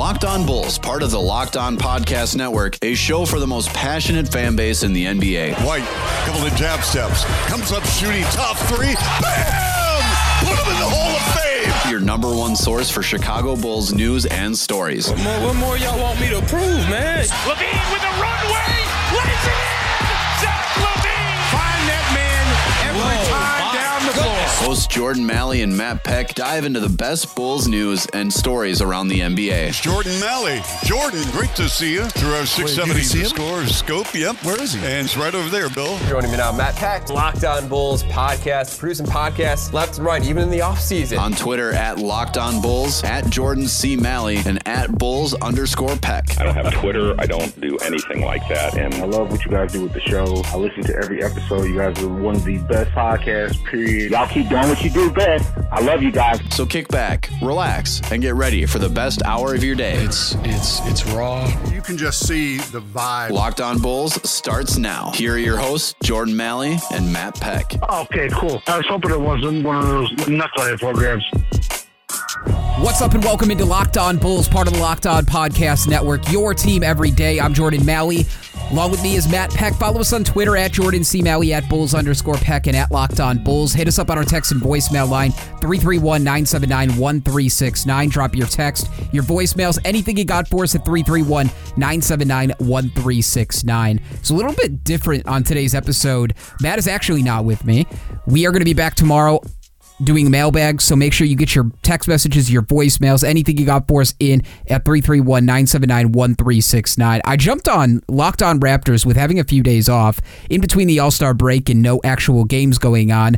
Locked On Bulls, part of the Locked On Podcast Network, a show for the most passionate fan base in the NBA. White, couple of jab steps, comes up shooting top three, bam! Put him in the Hall of Fame. Your number one source for Chicago Bulls news and stories. What more, what more y'all want me to prove, man? LaVine with a runway, lays it in. Time my down the floor. Hosts Jordan Maly and Matt Peck dive into the best Bulls news and stories around the NBA. Jordan Maly. Jordan, great to see you through our 670 see the him? score scope. Yep. Where is he? And it's right over there, Bill. Joining me now, Matt Peck, Locked On Bulls podcast, producing podcasts left and right, even in the offseason. On Twitter at Locked On Bulls, at Jordan C. Maly, and at Bulls underscore Peck. I don't have Twitter. I don't do anything like that. And I love what you guys do with the show. I listen to every episode. You guys are one of the best podcasts, period. Y'all keep doing what you do best. I love you guys. So kick back, relax, and get ready for the best hour of your day. It's it's it's raw. You can just see the vibe. Locked On Bulls starts now. Here are your hosts, Jordan Maly and Matt Peck. Okay, cool. I was hoping it wasn't one of those knucklehead programs. What's up and welcome into Locked On Bulls, part of the Locked On Podcast Network, your team every day. I'm Jordan Maly. Along with me is Matt Peck. Follow us on Twitter at Jordan C. Maly, at Bulls underscore Peck, and at Locked On Bulls. Hit us up on our text and voicemail line, 331 979 1369. Drop your text, your voicemails, anything you got for us at 331 979 1369. It's a little bit different on today's episode. Matt is actually not with me. We are going to be back tomorrow doing mailbags. So make sure you get your text messages, your voicemails, anything you got for us in at 331 979 1369. I jumped on Locked On Raptors with having a few days off in between the All Star break and no actual games going on.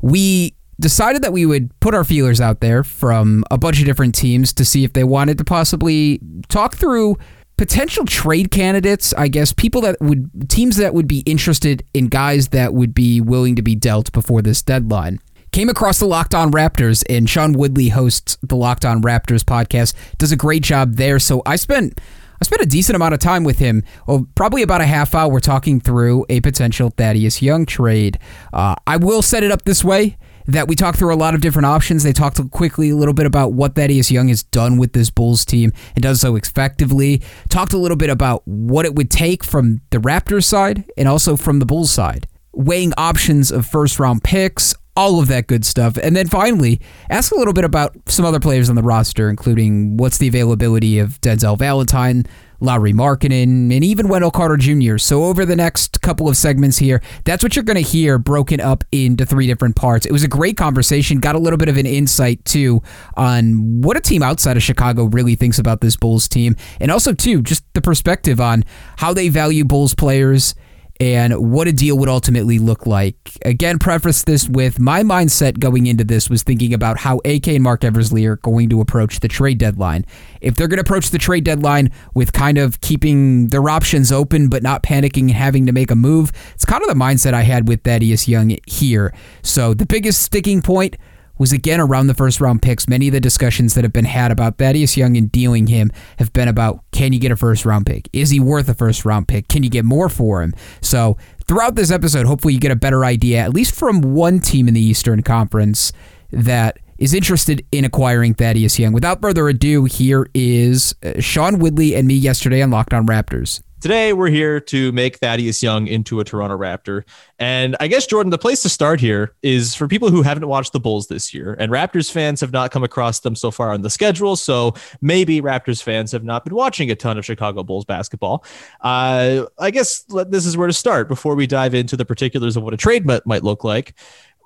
We decided that we would put our feelers out there from a bunch of different teams to see if they wanted to possibly talk through potential trade candidates, I guess, people that would teams that would be interested in guys that would be willing to be dealt before this deadline. Came across the Locked On Raptors, and Sean Woodley hosts the Locked On Raptors podcast. Does a great job there. So I spent I spent a decent amount of time with him, oh, probably about a half hour, talking through a potential Thaddeus Young trade. Uh, I will set it up this way that we talked through a lot of different options. They talked quickly a little bit about what Thaddeus Young has done with this Bulls team and does so effectively. Talked a little bit about what it would take from the Raptors side and also from the Bulls side. Weighing options of first round picks, all of that good stuff. And then finally, ask a little bit about some other players on the roster, including what's the availability of Denzel Valentine, Lauri Markkanen, and even Wendell Carter Jr. So over the next couple of segments here, that's what you're going to hear broken up into three different parts. It was a great conversation, got a little bit of an insight too on what a team outside of Chicago really thinks about this Bulls team, and also too just the perspective on how they value Bulls players and what a deal would ultimately look like. Again, preface this with my mindset going into this was thinking about how AK and Marc Eversley are going to approach the trade deadline. If they're going to approach the trade deadline with kind of keeping their options open but not panicking and having to make a move, it's kind of the mindset I had with Thaddeus Young here. So the biggest sticking point was again around the first round picks. Many of the discussions that have been had about Thaddeus Young and dealing him have been about can you get a first round pick? Is he worth a first round pick? Can you get more for him? So throughout this episode, hopefully you get a better idea, at least from one team in the Eastern Conference that is interested in acquiring Thaddeus Young. Without further ado, here is uh, Sean Woodley and me yesterday on Locked On Raptors. Today, we're here to make Thaddeus Young into a Toronto Raptor. And I guess, Jordan, the place to start here is for people who haven't watched the Bulls this year. And Raptors fans have not come across them so far on the schedule. So maybe Raptors fans have not been watching a ton of Chicago Bulls basketball. Uh, I guess this is where to start before we dive into the particulars of what a trade might, might look like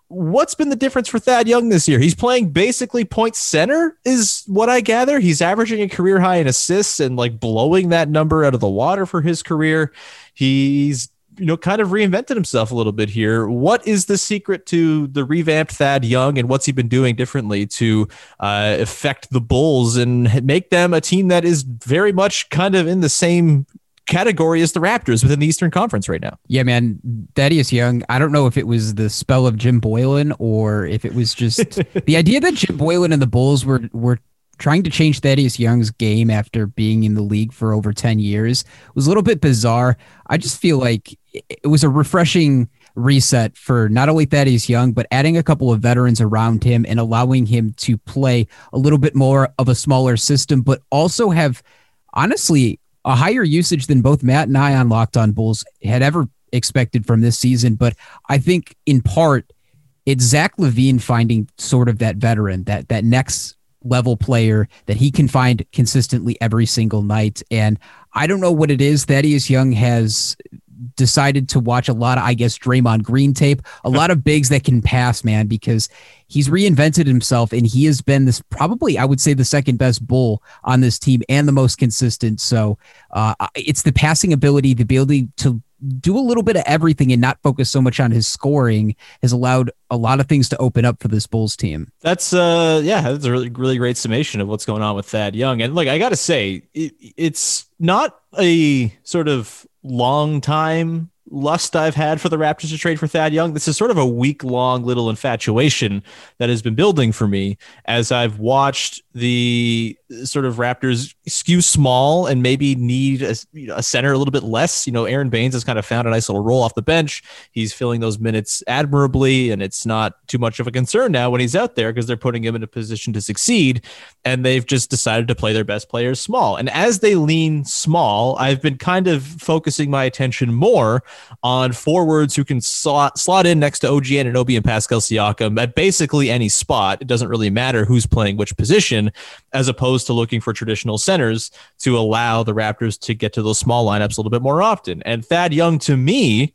what's been the difference for Thad Young this year? He's playing basically point center, is what I gather. He's averaging a career high in assists and like blowing that number out of the water for his career. He's you know, kind of reinvented himself a little bit here. What is the secret to the revamped Thad Young, and what's he been doing differently to uh, affect the Bulls and make them a team that is very much kind of in the same category as the Raptors within the Eastern Conference right now. Yeah, man. Thaddeus Young, I don't know if it was the spell of Jim Boylen or if it was just the idea that Jim Boylen and the Bulls were were trying to change Thaddeus Young's game after being in the league for over 10 years was a little bit bizarre. I just feel like it was a refreshing reset for not only Thaddeus Young, but adding a couple of veterans around him and allowing him to play a little bit more of a smaller system, but also have honestly a higher usage than both Matt and I on Locked On Bulls had ever expected from this season. But I think in part, it's Zach LaVine finding sort of that veteran, that that next level player that he can find consistently every single night. And I don't know what it is. Thaddeus Young has decided to watch a lot of, I guess, Draymond Green tape, a lot of bigs that can pass, man, because he's reinvented himself and he has been this probably, I would say, the second best bull on this team and the most consistent. So uh, it's the passing ability, the ability to do a little bit of everything and not focus so much on his scoring has allowed a lot of things to open up for this Bulls team. That's uh yeah, that's a really really great summation of what's going on with Thad Young. And like I got to say, it, it's not a sort of long time lust I've had for the Raptors to trade for Thad Young. This is sort of a week long little infatuation that has been building for me as I've watched the sort of Raptors skew small and maybe need a, a, center a little bit less. You know, Aron Baynes has kind of found a nice little role off the bench. He's filling those minutes admirably, and it's not too much of a concern now when he's out there because they're putting him in a position to succeed. And they've just decided to play their best players small. And as they lean small, I've been kind of focusing my attention more on forwards who can slot, slot in next to OG Anunoby and Pascal Siakam at basically any spot. It doesn't really matter who's playing which position, as opposed to looking for traditional centers to allow the Raptors to get to those small lineups a little bit more often. And Thad Young, to me,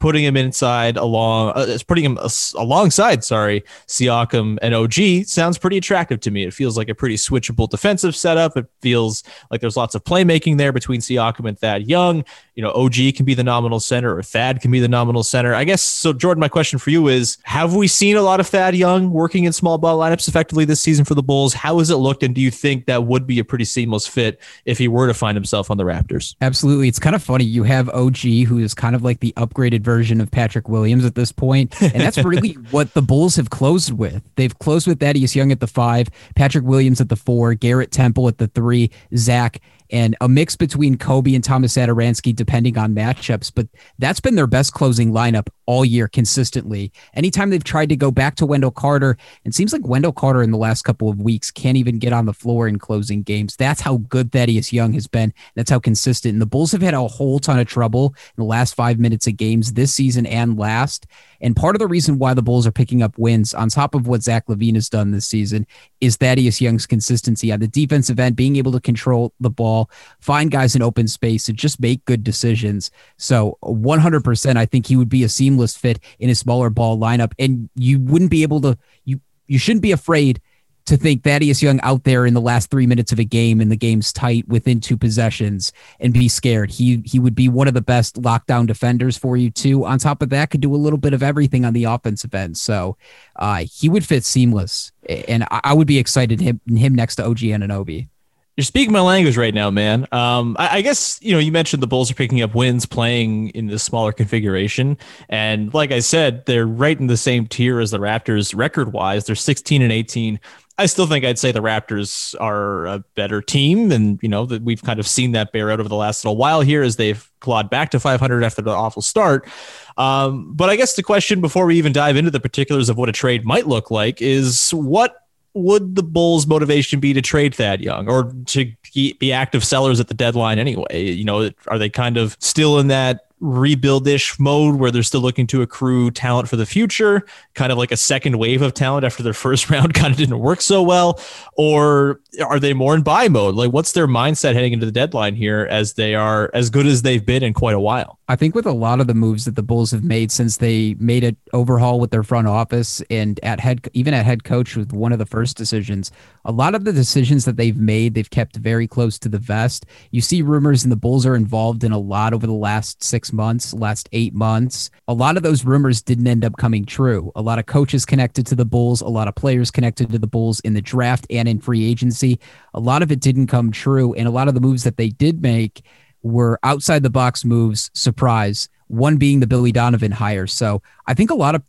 putting him inside along, uh, putting him alongside, sorry, Siakam and OG sounds pretty attractive to me. It feels like a pretty switchable defensive setup. It feels like there's lots of playmaking there between Siakam and Thad Young. You know, OG can be the nominal center or Thad can be the nominal center. I guess so. Jordan, my question for you is: Have we seen a lot of Thad Young working in small ball lineups effectively this season for the Bulls? How has it looked, and do you think that would be a pretty seamless fit if he were to find himself on the Raptors? Absolutely. It's kind of funny. You have OG, who is kind of like the upgraded version of Patrick Williams at this point, and that's really what the Bulls have closed with. They've closed with Thaddeus Young at the five, Patrick Williams at the four, Garrett Temple at the three, Zach and a mix between Coby and Thomas Satoransky, depending on matchups. But that's been their best closing lineup all year consistently. Anytime they've tried to go back to Wendell Carter, it seems like Wendell Carter in the last couple of weeks can't even get on the floor in closing games. That's how good Thaddeus Young has been. That's how consistent. And the Bulls have had a whole ton of trouble in the last five minutes of games this season and last. And part of the reason why the Bulls are picking up wins on top of what Zach LaVine has done this season is Thaddeus Young's consistency on the defensive end, being able to control the ball, find guys in open space, and just make good decisions. So 100%, I think he would be a seamless fit in a smaller ball lineup. And you wouldn't be able to, you, you shouldn't be afraid to think Thaddeus Young out there in the last three minutes of a game and the game's tight within two possessions and be scared. He he would be one of the best lockdown defenders for you too. On top of that, could do a little bit of everything on the offensive end. So uh, he would fit seamless, and I, would be excited him him next to OG Anunoby. You're speaking my language right now, man. Um, I, I, guess you know you mentioned the Bulls are picking up wins playing in this smaller configuration, and like I said, they're right in the same tier as the Raptors record wise. They're 16 and 18 I still think I'd say the Raptors are a better team, and you know that we've kind of seen that bear out over the last little while here as they've clawed back to 500 after the awful start. Um, but I guess the question before we even dive into the particulars of what a trade might look like is what would the Bulls' motivation be to trade Thad Young or to be active sellers at the deadline anyway? You know, are they kind of still in that rebuild-ish mode where they're still looking to accrue talent for the future, kind of like a second wave of talent after their first round kind of didn't work so well, or are they more in buy mode? Like, what's their mindset heading into the deadline here as they are as good as they've been in quite a while? I think with a lot of the moves that the Bulls have made since they made an overhaul with their front office and at head, even at head coach with one of the first decisions, a lot of the decisions that they've made, they've kept very close to the vest. You see rumors, and the Bulls are involved in a lot over the last six months, last eight months. A lot of those rumors didn't end up coming true. A lot of coaches connected to the Bulls, a lot of players connected to the Bulls in the draft and in free agency. A lot of it didn't come true, and a lot of the moves that they did make were outside the box moves, surprise, one being the Billy Donovan hire. So I think a lot of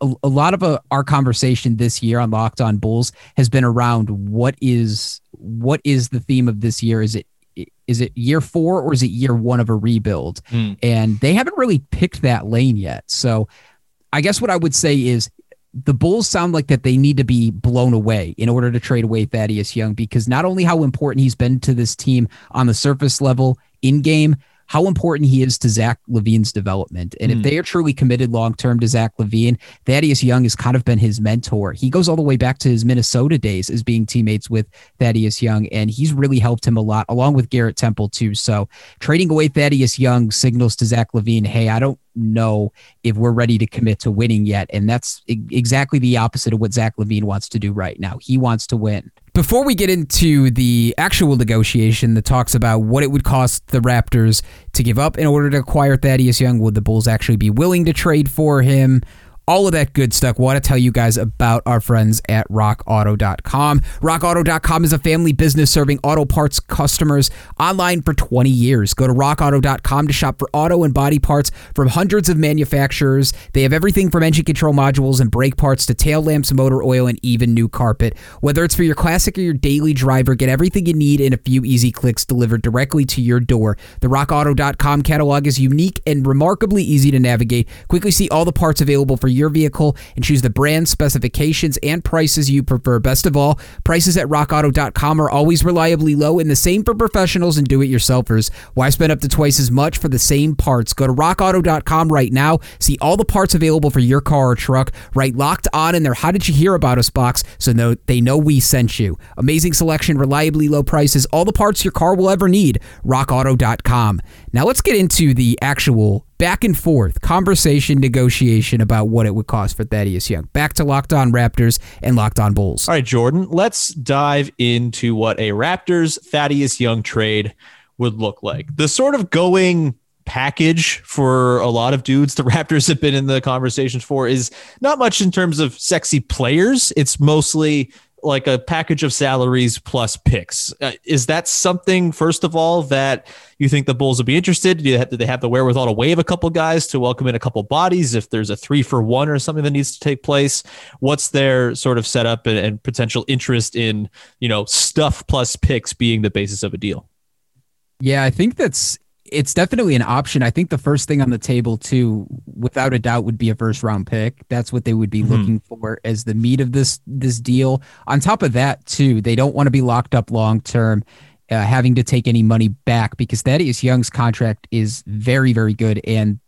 a, a lot of uh, our conversation this year on Locked On Bulls has been around what is what is the theme of this year? Is it is it year four or is it year one of a rebuild? Mm. And they haven't really picked that lane yet. So I guess what I would say is the Bulls sound like that they need to be blown away in order to trade away Thaddeus Young because not only how important he's been to this team on the surface level in game, how important he is to Zach LaVine's development. And mm. if they are truly committed long term to Zach LaVine, Thaddeus Young has kind of been his mentor. He goes all the way back to his Minnesota days as being teammates with Thaddeus Young, and he's really helped him a lot, along with Garrett Temple, too. So trading away Thaddeus Young signals to Zach LaVine, hey, I don't know if we're ready to commit to winning yet. And that's exactly the opposite of what Zach LaVine wants to do right now. He wants to win. Before we get into the actual negotiation that talks about what it would cost the Raptors to give up in order to acquire Thaddeus Young, would the Bulls actually be willing to trade for him? All of that good stuff. Want to tell you guys about our friends at rockauto.com. Rockauto.com is a family business serving auto parts customers online for 20 years. Go to rockauto.com to shop for auto and body parts from hundreds of manufacturers. They have everything from engine control modules and brake parts to tail lamps, motor oil, and even new carpet. Whether it's for your classic or your daily driver, get everything you need in a few easy clicks delivered directly to your door. The rockauto.com catalog is unique and remarkably easy to navigate. Quickly see all the parts available for your vehicle and choose the brand specifications and prices you prefer. Best of all, prices at rockauto.com are always reliably low and the same for professionals and do it yourselfers. Why spend up to twice as much for the same parts? Go to rockauto.com right now. See all the parts available for your car or truck. Write locked on in their How Did You Hear About Us box so they know we sent you. Amazing selection, reliably low prices, all the parts your car will ever need. RockAuto.com. Now let's get into the actual back and forth conversation, negotiation about what it would cost for Thaddeus Young. Back to Locked On Raptors and Locked On Bulls. All right, Jordan, let's dive into what a Raptors Thaddeus Young trade would look like. The sort of going package for a lot of dudes the Raptors have been in the conversations for is not much in terms of sexy players. It's mostly like a package of salaries plus picks. Uh, is that something, first of all, that you think the Bulls would be interested? Do, have, do they have the wherewithal to waive a couple guys to welcome in a couple bodies if there's a three for one or something that needs to take place? What's their sort of setup and, and potential interest in, you know, stuff plus picks being the basis of a deal? Yeah, I think that's it's definitely an option. I think the first thing on the table, too, without a doubt, would be a first round pick. That's what they would be mm-hmm. looking for as the meat of this this deal. On top of that, too, they don't want to be locked up long term, uh, having to take any money back because Thaddeus Young's contract is very, very good, and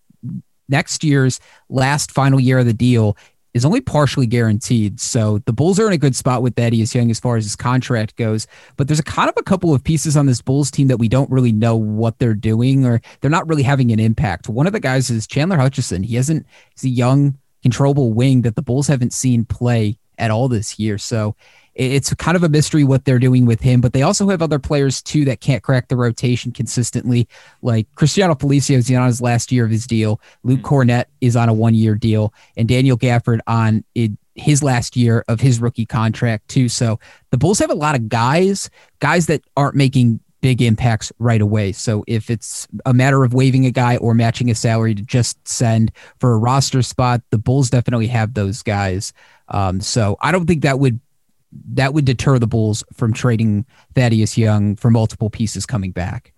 next year's last final year of the deal is only partially guaranteed. So the Bulls are in a good spot with Thaddeus Young as far as his contract goes. But there's a kind of a couple of pieces on this Bulls team that we don't really know what they're doing or they're not really having an impact. One of the guys is Chandler Hutchison. He hasn't, he's a young, controllable wing that the Bulls haven't seen play at all this year. So it's kind of a mystery what they're doing with him, but they also have other players too that can't crack the rotation consistently. Like Cristiano Felicio is on his last year of his deal. Luke mm-hmm. Kornet is on a one year deal, and Daniel Gafford on his last year of his rookie contract too. So the Bulls have a lot of guys, guys that aren't making big impacts right away. So if it's a matter of waiving a guy or matching a salary to just send for a roster spot, the Bulls definitely have those guys. Um, so I don't think that would that would deter the Bulls from trading Thaddeus Young for multiple pieces coming back.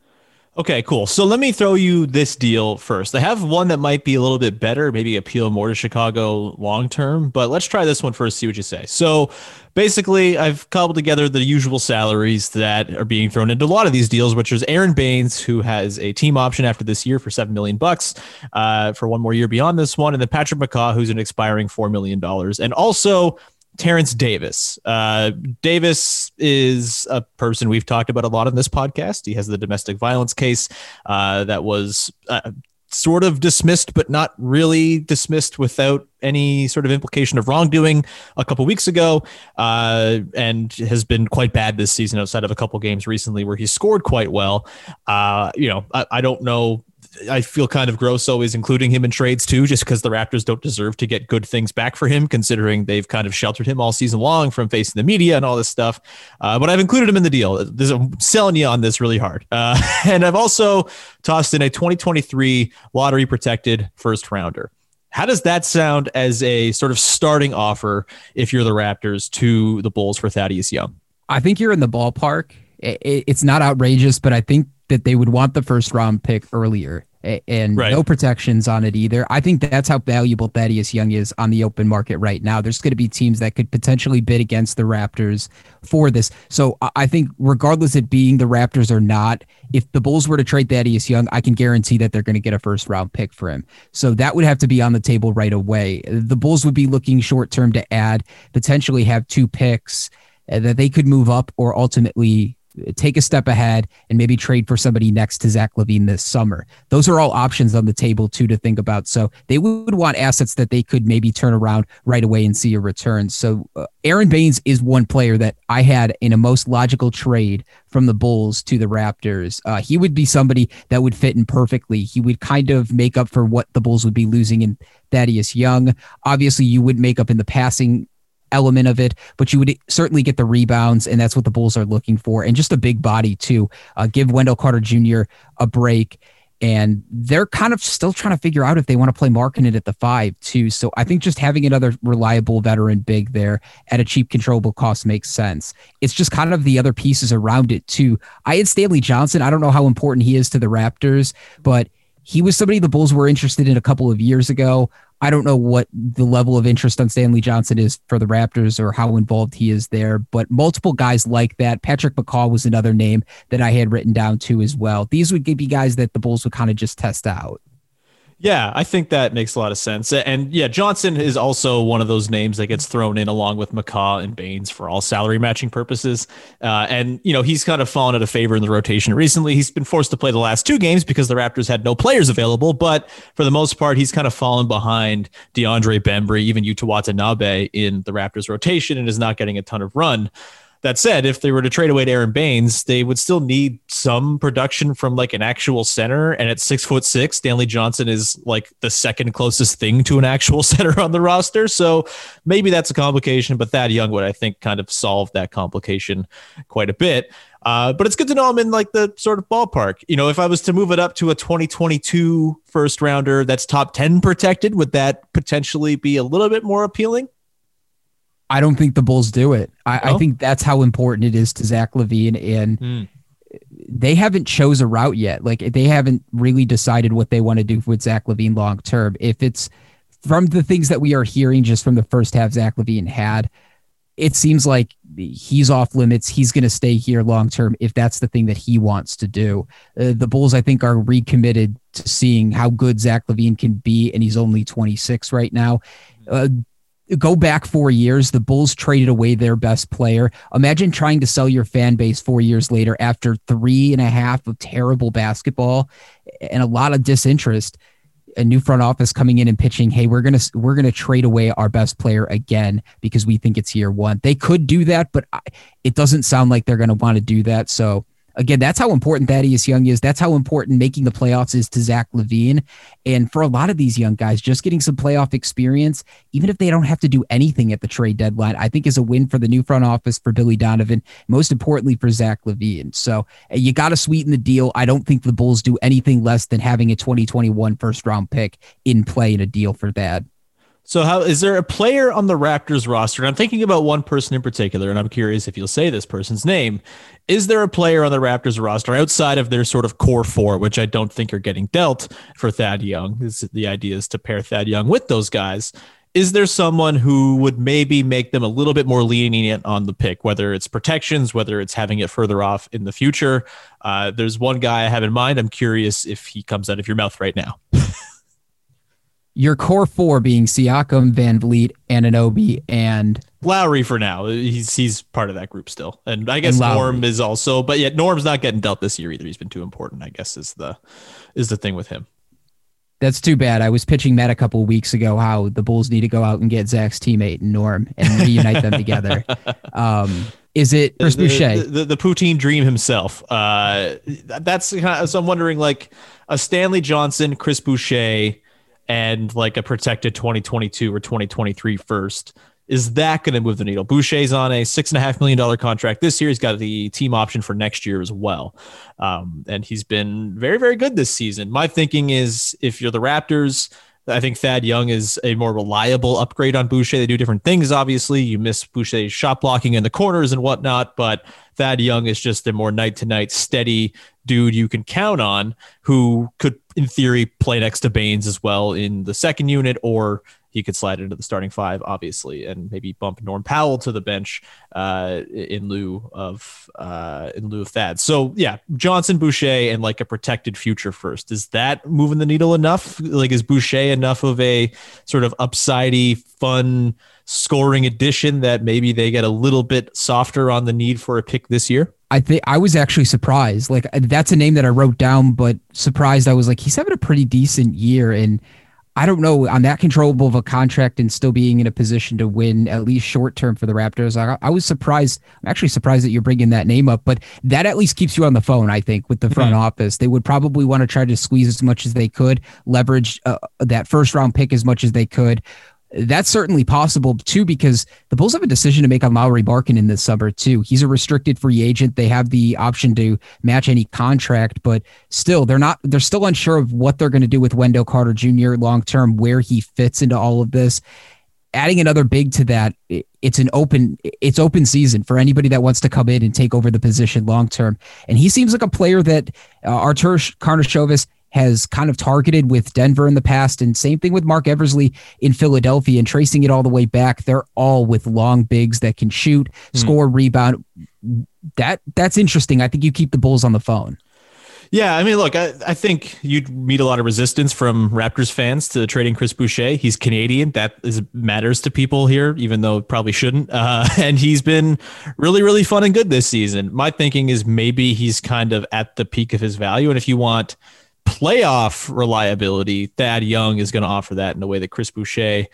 Okay, cool. So let me throw you this deal first. I have one that might be a little bit better, maybe appeal more to Chicago long term, but let's try this one first, see what you say. So basically, I've cobbled together the usual salaries that are being thrown into a lot of these deals, which is Aron Baynes, who has a team option after this year for seven million bucks uh, for one more year beyond this one, and then Patrick McCaw, who's an expiring four million dollars, and also Terence Davis. Uh, Davis is a person we've talked about a lot in this podcast. He has the domestic violence case uh, that was uh, sort of dismissed, but not really dismissed without any sort of implication of wrongdoing a couple weeks ago, uh, and has been quite bad this season outside of a couple games recently where he scored quite well. Uh, you know, I, I don't know I feel kind of gross always including him in trades too, just because the Raptors don't deserve to get good things back for him, considering they've kind of sheltered him all season long from facing the media and all this stuff. Uh, but I've included him in the deal. There's, I'm selling you on this really hard. Uh, and I've also tossed in a 2023 lottery protected first rounder. How does that sound as a sort of starting offer if you're the Raptors to the Bulls for Thaddeus Young? I think you're in the ballpark it's not outrageous, but I think that they would want the first round pick earlier and right. no protections on it either. I think that's how valuable Thaddeus Young is on the open market right now. There's going to be teams that could potentially bid against the Raptors for this. So I think, regardless of being the Raptors or not, if the Bulls were to trade Thaddeus Young, I can guarantee that they're going to get a first round pick for him. So that would have to be on the table right away. The Bulls would be looking short term to add, potentially have two picks uh, that they could move up or ultimately take a step ahead and maybe trade for somebody next to Zach LaVine this summer. Those are all options on the table too to think about. So they would want assets that they could maybe turn around right away and see a return. So uh, Aron Baynes is one player that I had in a most logical trade from the Bulls to the Raptors. Uh, he would be somebody that would fit in perfectly. He would kind of make up for what the Bulls would be losing in Thaddeus Young. Obviously, you would make up in the passing element of it, but you would certainly get the rebounds, and that's what the Bulls are looking for, and just a big body too. Uh, give Wendell Carter Jr. a break. And they're kind of still trying to figure out if they want to play Markkanen at the five, too. So I think just having another reliable veteran big there at a cheap, controllable cost makes sense. It's just kind of the other pieces around it, too. I had Stanley Johnson. I don't know how important he is to the Raptors, but he was somebody the Bulls were interested in a couple of years ago. I don't know what the level of interest on Stanley Johnson is for the Raptors or how involved he is there, but multiple guys like that. Patrick McCaw was another name that I had written down too as well. These would be guys that the Bulls would kind of just test out. Yeah, I think that makes a lot of sense. And yeah, Johnson is also one of those names that gets thrown in along with McCaw and Baynes for all salary matching purposes. Uh, and, you know, he's kind of fallen out of favor in the rotation recently. He's been forced to play the last two games because the Raptors had no players available. But for the most part, he's kind of fallen behind DeAndre Bembry, even Yuta Watanabe in the Raptors rotation and is not getting a ton of run. That said, if they were to trade away to Aron Baynes, they would still need some production from like an actual center. And at six foot six, Stanley Johnson is like the second closest thing to an actual center on the roster. So maybe that's a complication, but Thad Young would, I think, kind of solve that complication quite a bit. Uh, but it's good to know I'm in like the sort of ballpark. You know, if I was to move it up to a 2022 first rounder that's top 10 protected, would that potentially be a little bit more appealing? I don't think the Bulls do it. I, I think that's how important it is to Zach LaVine, and mm. they haven't chose a route yet. Like they haven't really decided what they want to do with Zach LaVine long term. If it's from the things that we are hearing just from the first half Zach LaVine had, it seems like he's off limits. He's going to stay here long term if that's the thing that he wants to do. Uh, the Bulls, I think, are recommitted to seeing how good Zach LaVine can be, and he's only 26 right now. Uh, go back four years, the Bulls traded away their best player. Imagine trying to sell your fan base four years later after three and a half of terrible basketball and a lot of disinterest. A new front office coming in and pitching, hey, we're gonna we're gonna trade away our best player again because we think it's year one. They could do that, but it doesn't sound like they're gonna want to do that. So again, that's how important Thaddeus Young is. That's how important making the playoffs is to Zach LaVine. And for a lot of these young guys, just getting some playoff experience, even if they don't have to do anything at the trade deadline, I think is a win for the new front office for Billy Donovan, most importantly for Zach LaVine. So uh, you got to sweeten the deal. I don't think the Bulls do anything less than having a 2021 first round pick in play in a deal for that. So, how is there a player on the Raptors roster? And I'm thinking about one person in particular, and I'm curious if you'll say this person's name. Is there a player on the Raptors roster outside of their sort of core four, which I don't think are getting dealt for Thad Young? The idea is to pair Thad Young with those guys? Is there someone who would maybe make them a little bit more lenient on the pick, whether it's protections, whether it's having it further off in the future? Uh, there's one guy I have in mind. I'm curious if he comes out of your mouth right now. Your core four being Siakam, VanVleet, Anunoby, and Lowry for now. He's he's part of that group still, and I guess and Norm is also. But yet Norm's not getting dealt this year either. He's been too important. I guess is the is the thing with him. That's too bad. I was pitching Matt a couple weeks ago how the Bulls need to go out and get Zach's teammate Norm and reunite them together. Um, is it Chris the, Boucher? The, the, the, Poutine dream himself. Uh, that's kind of, so I'm wondering like a Stanley Johnson, Chris Boucher and like a protected 2022 or 2023 first. Is that going to move the needle? Boucher's on a six and a half million dollar contract this year. He's got the team option for next year as well. Um, and he's been very, very good this season. My thinking is if you're the Raptors, I think Thad Young is a more reliable upgrade on Boucher. They do different things, obviously. You miss Boucher's shot blocking in the corners and whatnot, but Thad Young is just a more night to night steady dude you can count on who could, in theory, play next to Baynes as well in the second unit or he could slide into the starting five, obviously, and maybe bump Norm Powell to the bench uh, in lieu of uh, in lieu of Thad. So yeah, Johnson, Boucher, and like a protected future first. Is that moving the needle enough? Like, is Boucher enough of a sort of upsidey, fun scoring addition that maybe they get a little bit softer on the need for a pick this year? I think I was actually surprised. Like that's a name that I wrote down, but surprised I was like, he's having a pretty decent year and I don't know on that controllable of a contract and still being in a position to win at least short term for the Raptors. I, I, was surprised. I'm actually surprised that you're bringing that name up, but that at least keeps you on the phone. I think with the front mm-hmm. office, they would probably want to try to squeeze as much as they could, leverage uh, that first round pick as much as they could that's certainly possible too because the Bulls have a decision to make on Lauri in this summer too. He's a restricted free agent. They have the option to match any contract, but still they're not they're still unsure of what they're going to do with Wendell Carter Jr. long term, where he fits into all of this. Adding another big to that, it's an open it's open season for anybody that wants to come in and take over the position long term. And he seems like a player that uh, Artur Karnisovas has kind of targeted with Denver in the past, and same thing with Marc Eversley in Philadelphia. And tracing it all the way back, they're all with long bigs that can shoot, mm. score, rebound. That that's interesting. I think you keep the Bulls on the phone. Yeah, I mean, look, I, I think you'd meet a lot of resistance from Raptors fans to trading Chris Boucher. He's Canadian. That is matters to people here, even though probably shouldn't. Uh, and he's been really, really fun and good this season. My thinking is maybe he's kind of at the peak of his value. And if you want – playoff reliability, Thad Young is going to offer that in a way that Chris Boucher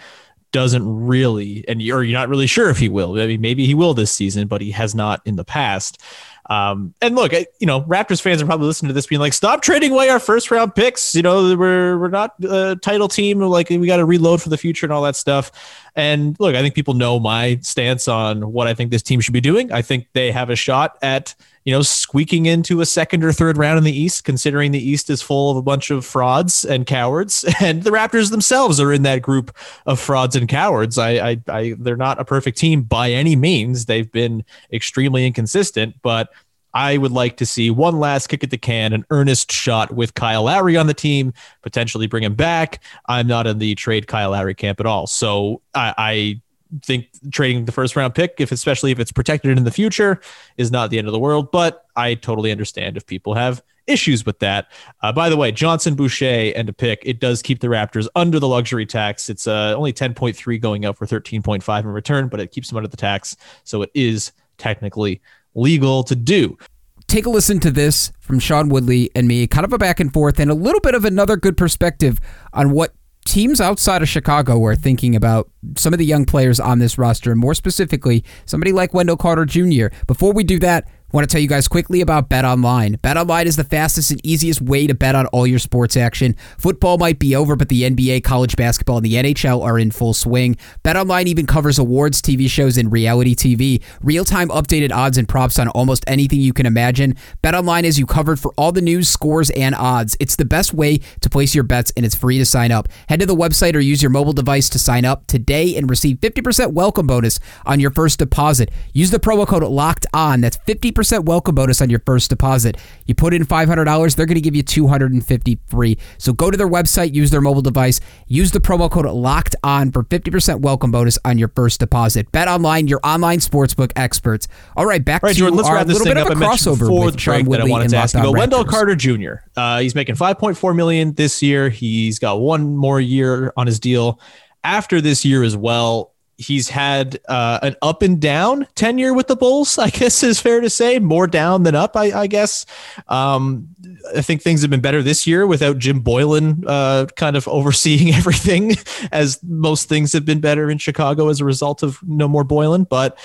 doesn't really, and you're, you're not really sure if he will. I mean, maybe he will this season, but he has not in the past. Um, and look, you know, Raptors fans are probably listening to this being like, stop trading away our first round picks. You know, we're, we're not a title team. Like we got to reload for the future and all that stuff. And look, I think people know my stance on what I think this team should be doing. I think they have a shot at, you know, squeaking into a second or third round in the East, considering the East is full of a bunch of frauds and cowards, and the Raptors themselves are in that group of frauds and cowards. I, I, I they're not a perfect team by any means. They've been extremely inconsistent, but I would like to see one last kick at the can, an earnest shot with Kyle Lowry on the team, potentially bring him back. I'm not in the trade Kyle Lowry camp at all. So I, I think trading the first round pick, if especially if it's protected in the future, is not the end of the world. But I totally understand if people have issues with that. Uh, by the way, Johnson, Boucher, and a pick, it does keep the Raptors under the luxury tax. It's uh, only 10.3 going out for 13.5 in return, but it keeps them under the tax. So it is technically legal to do. Take a listen to this from Sean Woodley and me, kind of a back and forth, and a little bit of another good perspective on what teams outside of Chicago are thinking about some of the young players on this roster, and more specifically, somebody like Wendell Carter Jr. Before we do that, Want to tell you guys quickly about Bet Online. Bet Online is the fastest and easiest way to bet on all your sports action. Football might be over, but the NBA, college basketball, and the NHL are in full swing. Bet Online even covers awards, TV shows, and reality TV. Real time updated odds and props on almost anything you can imagine. Bet Online is you covered for all the news, scores, and odds. It's the best way to place your bets, and it's free to sign up. Head to the website or use your mobile device to sign up today and receive 50% welcome bonus on your first deposit. Use the promo code LOCKED ON. That's 50 percent welcome bonus on your first deposit. You put in $500, they're going to give you 250 free. So go to their website, use their mobile device, use the promo code LOCKED ON for 50% welcome bonus on your first deposit. Bet online, your online sportsbook experts. All right, back All right, to Jordan, let's our wrap this little bit of a crossover for with the break that I wanted to ask you about. Wendell Carter Jr. Uh, he's making 5.4 million this year. He's got one more year on his deal. After this year as well, he's had uh, an up and down tenure with the Bulls, I guess is fair to say. More down than up, I, I guess. Um, I think things have been better this year without Jim Boylen uh, kind of overseeing everything, as most things have been better in Chicago as a result of no more Boylen. But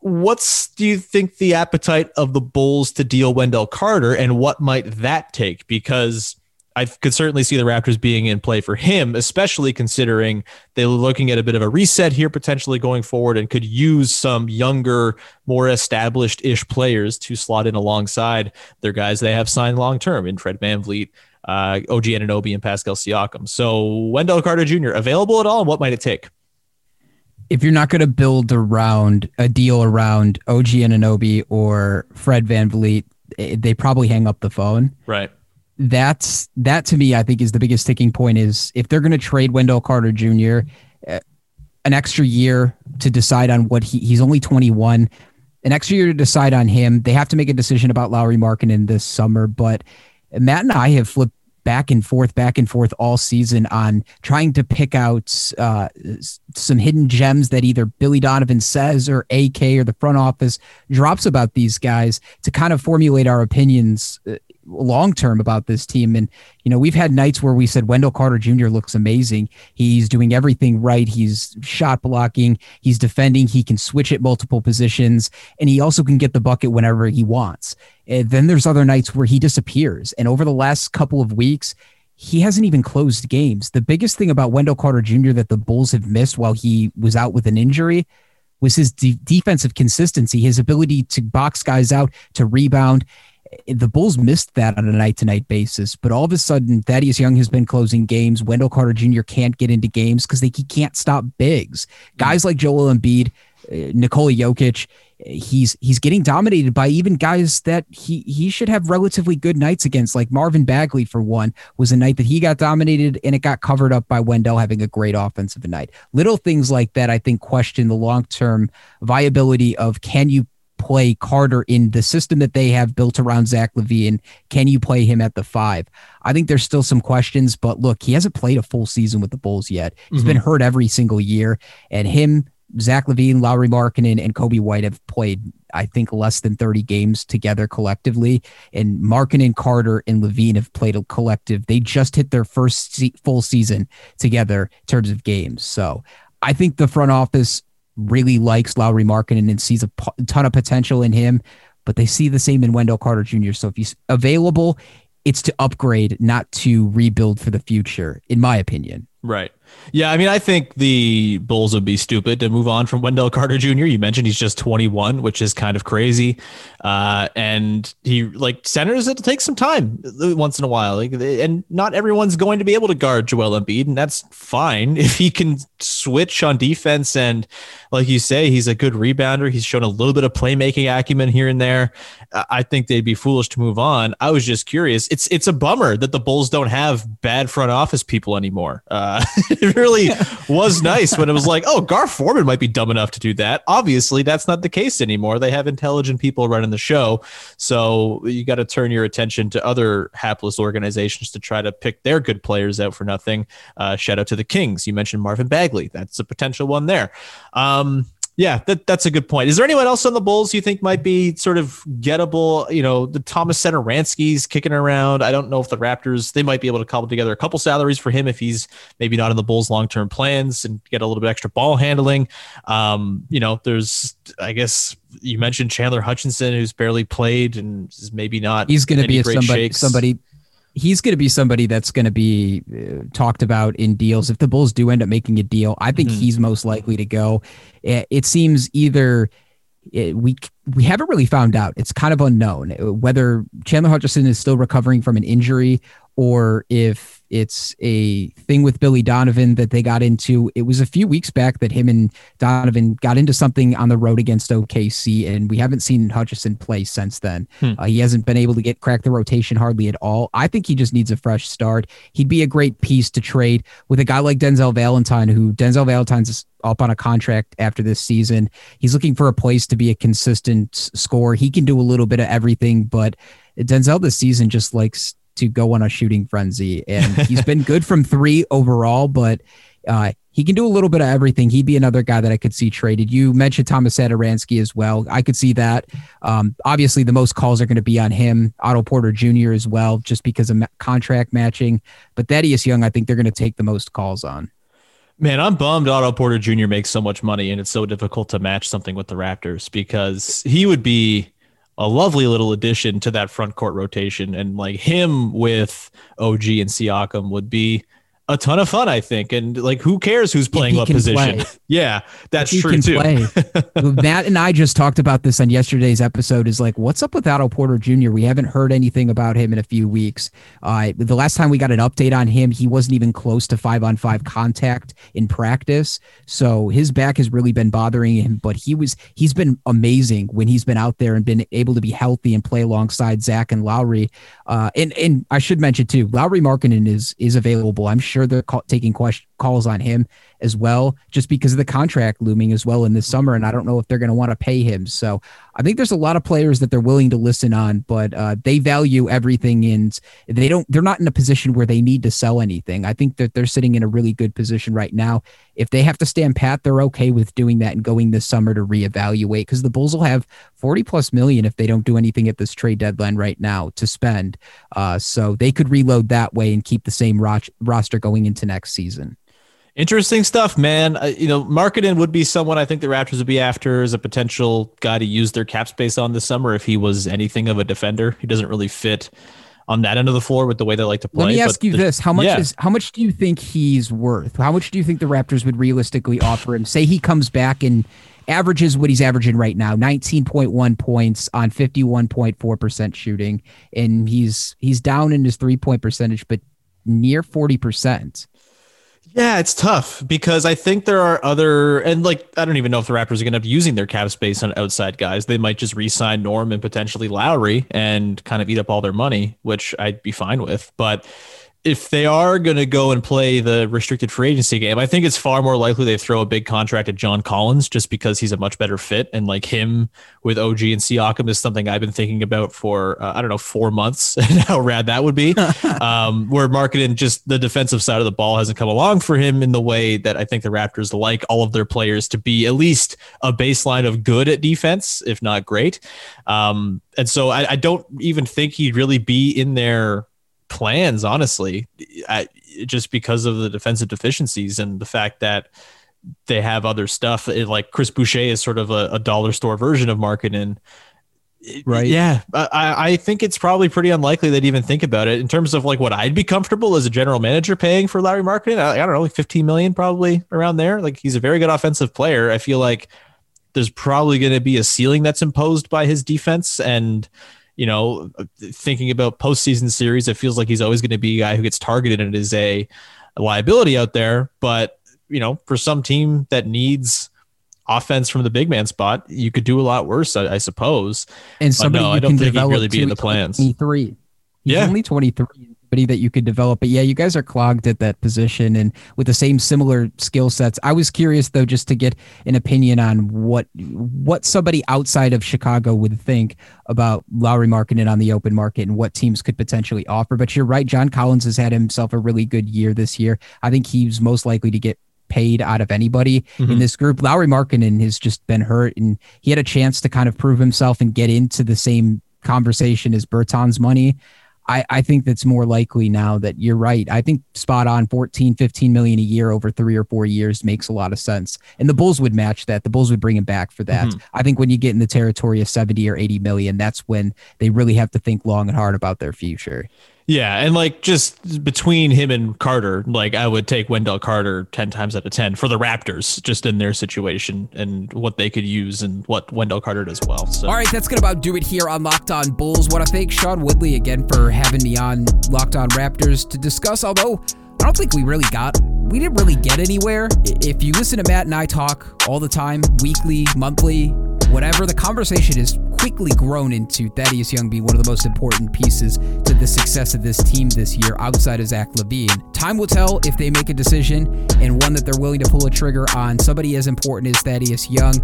what's do you think the appetite of the Bulls to deal Wendell Carter, and what might that take? Because I could certainly see the Raptors being in play for him, especially considering they're looking at a bit of a reset here potentially going forward and could use some younger, more established ish players to slot in alongside their guys they have signed long term in Fred VanVleet uh, OG Anunoby and Pascal Siakam. So Wendell Carter Jr. available at all? And what might it take? If you're not going to build around a deal around OG Anunoby or Fred VanVleet, eh, they probably hang up the phone. Right. That's that to me, I think, is the biggest sticking point. Is if they're going to trade Wendell Carter Jr. Uh, an extra year to decide on what he he's only 21 an extra year to decide on him they have to make a decision about Lauri Markkanen this summer but Matt and I have flipped back and forth, back and forth all season on trying to pick out uh, some hidden gems that either Billy Donovan says or AK or the front office drops about these guys to kind of formulate our opinions uh, long term about this team. And, you know, we've had nights where we said Wendell Carter Jr. looks amazing. He's doing everything right. He's shot blocking, he's defending, he can switch at multiple positions, and he also can get the bucket whenever he wants. And then there's other nights where he disappears. And over the last couple of weeks, he hasn't even closed games. The biggest thing about Wendell Carter Jr. that the Bulls have missed while he was out with an injury was his de- defensive consistency, his ability to box guys out, to rebound the Bulls missed that on a night to night basis, but all of a sudden, Thaddeus Young has been closing games. Wendell Carter Jr. can't get into games because he can't stop bigs. Guys like Joel Embiid, uh, Nikola Jokic, he's he's getting dominated by even guys that he he should have relatively good nights against, like Marvin Bagley for one was a night that he got dominated and it got covered up by Wendell having a great offensive night. Little things like that, I think, question the long term viability of can you play Carter in the system that they have built around Zach LaVine? Can you play him at the five? I think there's still some questions, but look, he hasn't played a full season with the Bulls yet. He's mm-hmm. been hurt every single year, and him, Zach LaVine, Lauri Markkanen, and Coby White have played, I think, less than 30 games together collectively. And Markkanen, Carter, and LaVine have played a collective. They just hit their first full season together in terms of games. So I think the front office really likes Lauri Markkanen and sees a ton of potential in him, but they see the same in Wendell Carter Jr. So if he's available, it's to upgrade, not to rebuild for the future, in my opinion. Right. Yeah, I mean, I think the Bulls would be stupid to move on from Wendell Carter Jr. You mentioned he's just 21, which is kind of crazy. Uh, and he like centers it take some time once in a while. Like, and not everyone's going to be able to guard Joel Embiid, and that's fine if he can switch on defense. And like you say, he's a good rebounder. He's shown a little bit of playmaking acumen here and there. I think they'd be foolish to move on. I was just curious. It's it's a bummer that the Bulls don't have bad front office people anymore. Uh, it really was nice when it was like, oh, Gar Forman might be dumb enough to do that. Obviously, that's not the case anymore. They have intelligent people running the show. So you got to turn your attention to other hapless organizations to try to pick their good players out for nothing. Uh, shout out to the Kings. You mentioned Marvin Bagley. That's a potential one there. Um, yeah, that, that's a good point. Is there anyone else on the Bulls you think might be sort of gettable? You know, the Thomas Satoransky's kicking around. I don't know if the Raptors they might be able to cobble together a couple salaries for him if he's maybe not in the Bulls' long term plans and get a little bit extra ball handling. Um, you know, there's I guess you mentioned Chandler Hutchison, who's barely played and is maybe not. He's going to be somebody shakes. somebody he's going to be somebody that's going to be uh, talked about in deals. If the Bulls do end up making a deal, I think mm-hmm. he's most likely to go. It, it seems either it, we we haven't really found out. It's kind of unknown whether Chandler Hutchison is still recovering from an injury or if it's a thing with Billy Donovan that they got into. It was a few weeks back that him and Donovan got into something on the road against OKC, and we haven't seen Hutchison play since then. Hmm. Uh, he hasn't been able to get crack the rotation hardly at all. I think he just needs a fresh start. He'd be a great piece to trade with a guy like Denzel Valentine, who Denzel Valentine's up on a contract after this season. He's looking for a place to be a consistent scorer. He can do a little bit of everything, but Denzel this season just likes to go on a shooting frenzy. And he's been good from three overall, but uh, he can do a little bit of everything. He'd be another guy that I could see traded. You mentioned Thomas Satoransky as well. I could see that. Um, obviously, the most calls are going to be on him, Otto Porter Jr. as well, just because of contract matching. But Thaddeus Young, I think they're going to take the most calls on. Man, I'm bummed Otto Porter Jr. makes so much money and it's so difficult to match something with the Raptors because he would be a lovely little addition to that front court rotation. And like him with OG and Siakam would be a ton of fun, I think. And like, who cares who's playing what position? yeah, that's true can too. Play. Matt and I just talked about this on yesterday's episode. Is like, what's up with Otto Porter Jr.? We haven't heard anything about him in a few weeks. Uh, the last time we got an update on him, he wasn't even close to five on five contact in practice. So his back has really been bothering him. But he was he's been amazing when he's been out there and been able to be healthy and play alongside Zach and Lauri. Uh, and and I should mention too, Lauri Markkanen is is available. I'm sure they're taking question, calls on him as well, just because of the contract looming as well in the summer. And I don't know if they're going to want to pay him. So I think there's a lot of players that they're willing to listen on, but uh, they value everything and they don't, they're not in a position where they need to sell anything. I think that they're sitting in a really good position right now. If they have to stand pat, they're okay with doing that and going this summer to reevaluate because the Bulls will have 40 plus million if they don't do anything at this trade deadline right now to spend. Uh, so they could reload that way and keep the same ro- roster going into next season. Interesting stuff, man. Uh, you know, Markkanen would be someone I think the Raptors would be after as a potential guy to use their cap space on this summer if he was anything of a defender. He doesn't really fit on that end of the floor with the way they like to play. Let me ask you the, this: How much yeah. is how much do you think he's worth? How much do you think the Raptors would realistically offer him? Say he comes back and averages what he's averaging right now 19.1 points on 51.4% shooting and he's he's down in his three point percentage but near 40% yeah, it's tough because I think there are other and like I don't even know if the Raptors are going to be using their cap space on outside guys. They might just re-sign Norm and potentially Lowry and kind of eat up all their money, which I'd be fine with. But if they are going to go and play the restricted free agency game, I think it's far more likely they throw a big contract at John Collins just because he's a much better fit. And like him with OG and Siakam is something I've been thinking about for, uh, I don't know, four months and how rad that would be. um, where Markkanen just the defensive side of the ball hasn't come along for him in the way that I think the Raptors like all of their players to be at least a baseline of good at defense, if not great. Um, and so I, I don't even think he'd really be in there plans, honestly, I, just because of the defensive deficiencies and the fact that they have other stuff. It, like Chris Boucher is sort of a, a dollar store version of Markkanen. Right. Yeah. I, I think it's probably pretty unlikely they'd even think about it in terms of like what I'd be comfortable as a general manager paying for Lauri Markkanen. I, I don't know, like 15 million probably around there. Like he's a very good offensive player. I feel like there's probably going to be a ceiling that's imposed by his defense and you know, thinking about postseason series, it feels like he's always going to be a guy who gets targeted and is a, a liability out there. But, you know, for some team that needs offense from the big man spot, you could do a lot worse, I, I suppose. And somebody no, you I don't can think he'd really be in the plans. 23. He's Yeah. only 23. That you could develop. But yeah, you guys are clogged at that position and with the same similar skill sets. I was curious though, just to get an opinion on what what somebody outside of Chicago would think about Lauri Markkanen on the open market and what teams could potentially offer. But you're right, John Collins has had himself a really good year this year. I think he's most likely to get paid out of anybody Mm-hmm. in this group. Lauri Markkanen has just been hurt and he had a chance to kind of prove himself and get into the same conversation as Berton's money. I, I think that's more likely now that you're right. I think spot on 14, 15 million a year over three or four years makes a lot of sense. And the Bulls would match that. The Bulls would bring him back for that. Mhm. I think when you get in the territory of 70 or 80 million, that's when they really have to think long and hard about their future. Yeah, and like just between him and Carter, like I would take Wendell Carter ten times out of ten for the Raptors, just in their situation and what they could use and what Wendell Carter does well. So All right, that's to about do it here on Locked On Bulls. Want to thank Sean Woodley again for having me on Locked On Raptors to discuss, although I don't think we really got, we didn't really get anywhere. If you listen to Matt and I talk all the time, weekly, monthly, whatever, the conversation has quickly grown into Thaddeus Young being one of the most important pieces to the success of this team this year outside of Zach LaVine. Time will tell if they make a decision and one that they're willing to pull a trigger on somebody as important as Thaddeus Young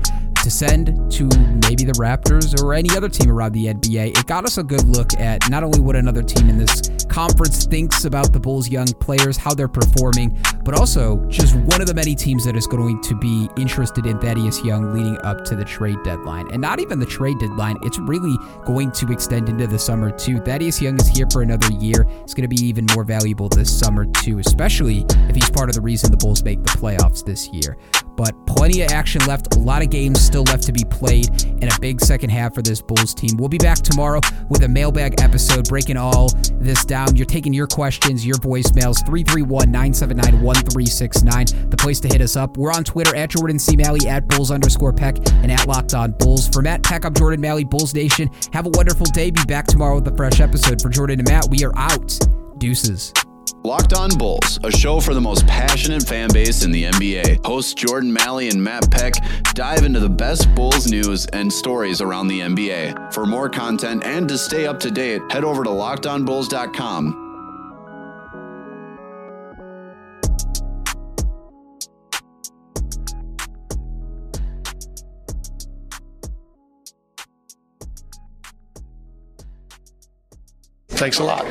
to send to maybe the Raptors or any other team around the NBA. It got us a good look at not only what another team in this conference thinks about the Bulls' young players, how they're performing, but also just one of the many teams that is going to be interested in Thaddeus Young leading up to the trade deadline. And not even the trade deadline, it's really going to extend into the summer too. Thaddeus Young is here for another year. It's going to be even more valuable this summer too, especially if he's part of the reason the Bulls make the playoffs this year. But plenty of action left. A lot of games still left to be played, and a big second half for this Bulls team. We'll be back tomorrow with a mailbag episode breaking all this down. You're taking your questions, your voicemails, 331 979 1369. The place to hit us up. We're on Twitter at Jordan C. Maly, at Bulls underscore Peck, and at Locked On Bulls. For Matt Peck, I'm Jordan Maly, Bulls Nation. Have a wonderful day. Be back tomorrow with a fresh episode. For Jordan and Matt, we are out. Deuces. Locked On Bulls, a show for the most passionate fan base in the NBA. Hosts Jordan Maly and Matt Peck dive into the best Bulls news and stories around the NBA. For more content and to stay up to date, head over to lockedonbulls.com. Thanks a lot.